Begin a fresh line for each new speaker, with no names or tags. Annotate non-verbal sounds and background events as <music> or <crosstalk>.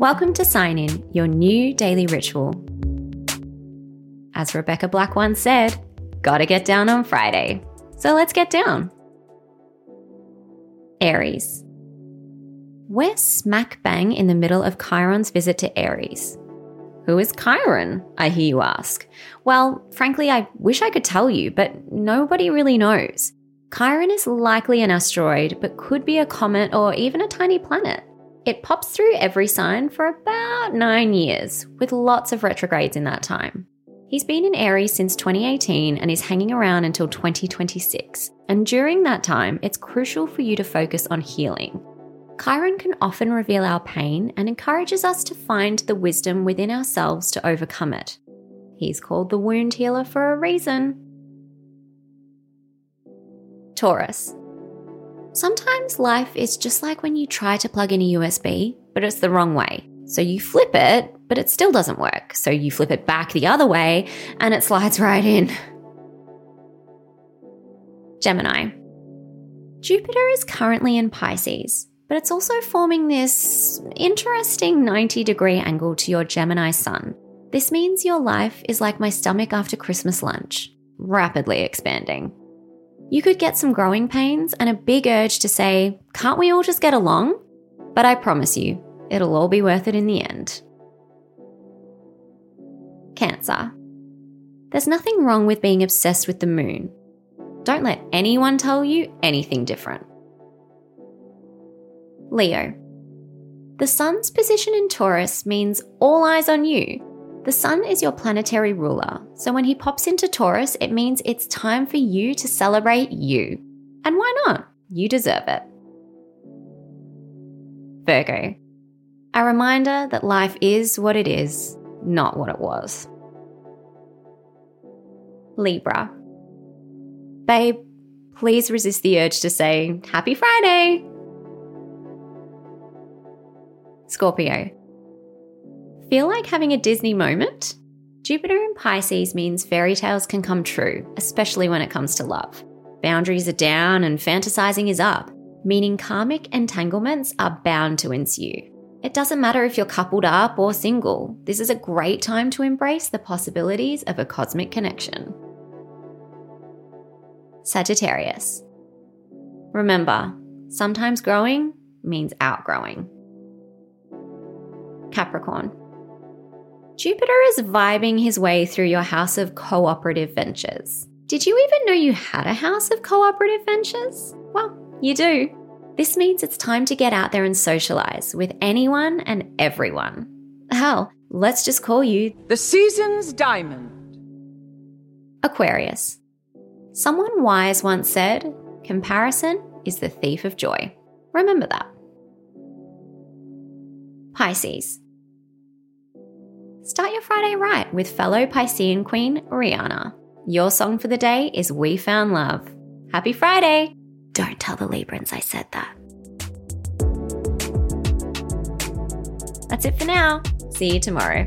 Welcome to Sign In, your new daily ritual. As Rebecca Black once said, gotta get down on Friday. So let's get down. Aries. We're smack bang in the middle of Chiron's visit to Aries. Who is Chiron? I hear you ask. Well, frankly, I wish I could tell you, but nobody really knows. Chiron is likely an asteroid, but could be a comet or even a tiny planet. It pops through every sign for about nine years, with lots of retrogrades in that time. He's been in Aries since 2018 and is hanging around until 2026. And during that time, it's crucial for you to focus on healing. Chiron can often reveal our pain and encourages us to find the wisdom within ourselves to overcome it. He's called the wound healer for a reason. Taurus. Sometimes life is just like when you try to plug in a USB, but it's the wrong way. So you flip it, but it still doesn't work. So you flip it back the other way and it slides <laughs> right in. Gemini. Jupiter is currently in Pisces, but it's also forming this interesting 90 degree angle to your Gemini sun. This means your life is like my stomach after Christmas lunch, rapidly expanding. You could get some growing pains and a big urge to say, can't we all just get along? But I promise you, it'll all be worth it in the end. Cancer. There's nothing wrong with being obsessed with the moon. Don't let anyone tell you anything different. Leo. The sun's position in Taurus means all eyes on you. The sun is your planetary ruler, so when he pops into Taurus, it means it's time for you to celebrate you. And why not? You deserve it. Virgo. A reminder that life is what it is, not what it was. Libra. Babe, please resist the urge to say, Happy Friday! Scorpio. Feel like having a Disney moment? Jupiter in Pisces means fairy tales can come true, especially when it comes to love. Boundaries are down and fantasizing is up, meaning karmic entanglements are bound to ensue. It doesn't matter if you're coupled up or single, this is a great time to embrace the possibilities of a cosmic connection. Sagittarius. Remember, sometimes growing means outgrowing. Capricorn. Jupiter is vibing his way through your house of cooperative ventures. Did you even know you had a house of cooperative ventures? Well, you do. This means it's time to get out there and socialize with anyone and everyone. Hell, let's just call you
the season's diamond.
Aquarius. Someone wise once said, comparison is the thief of joy. Remember that. Pisces. Start your Friday right with fellow Piscean queen Rihanna. Your song for the day is We Found Love. Happy Friday! Don't tell the Librans I said that. That's it for now. See you tomorrow.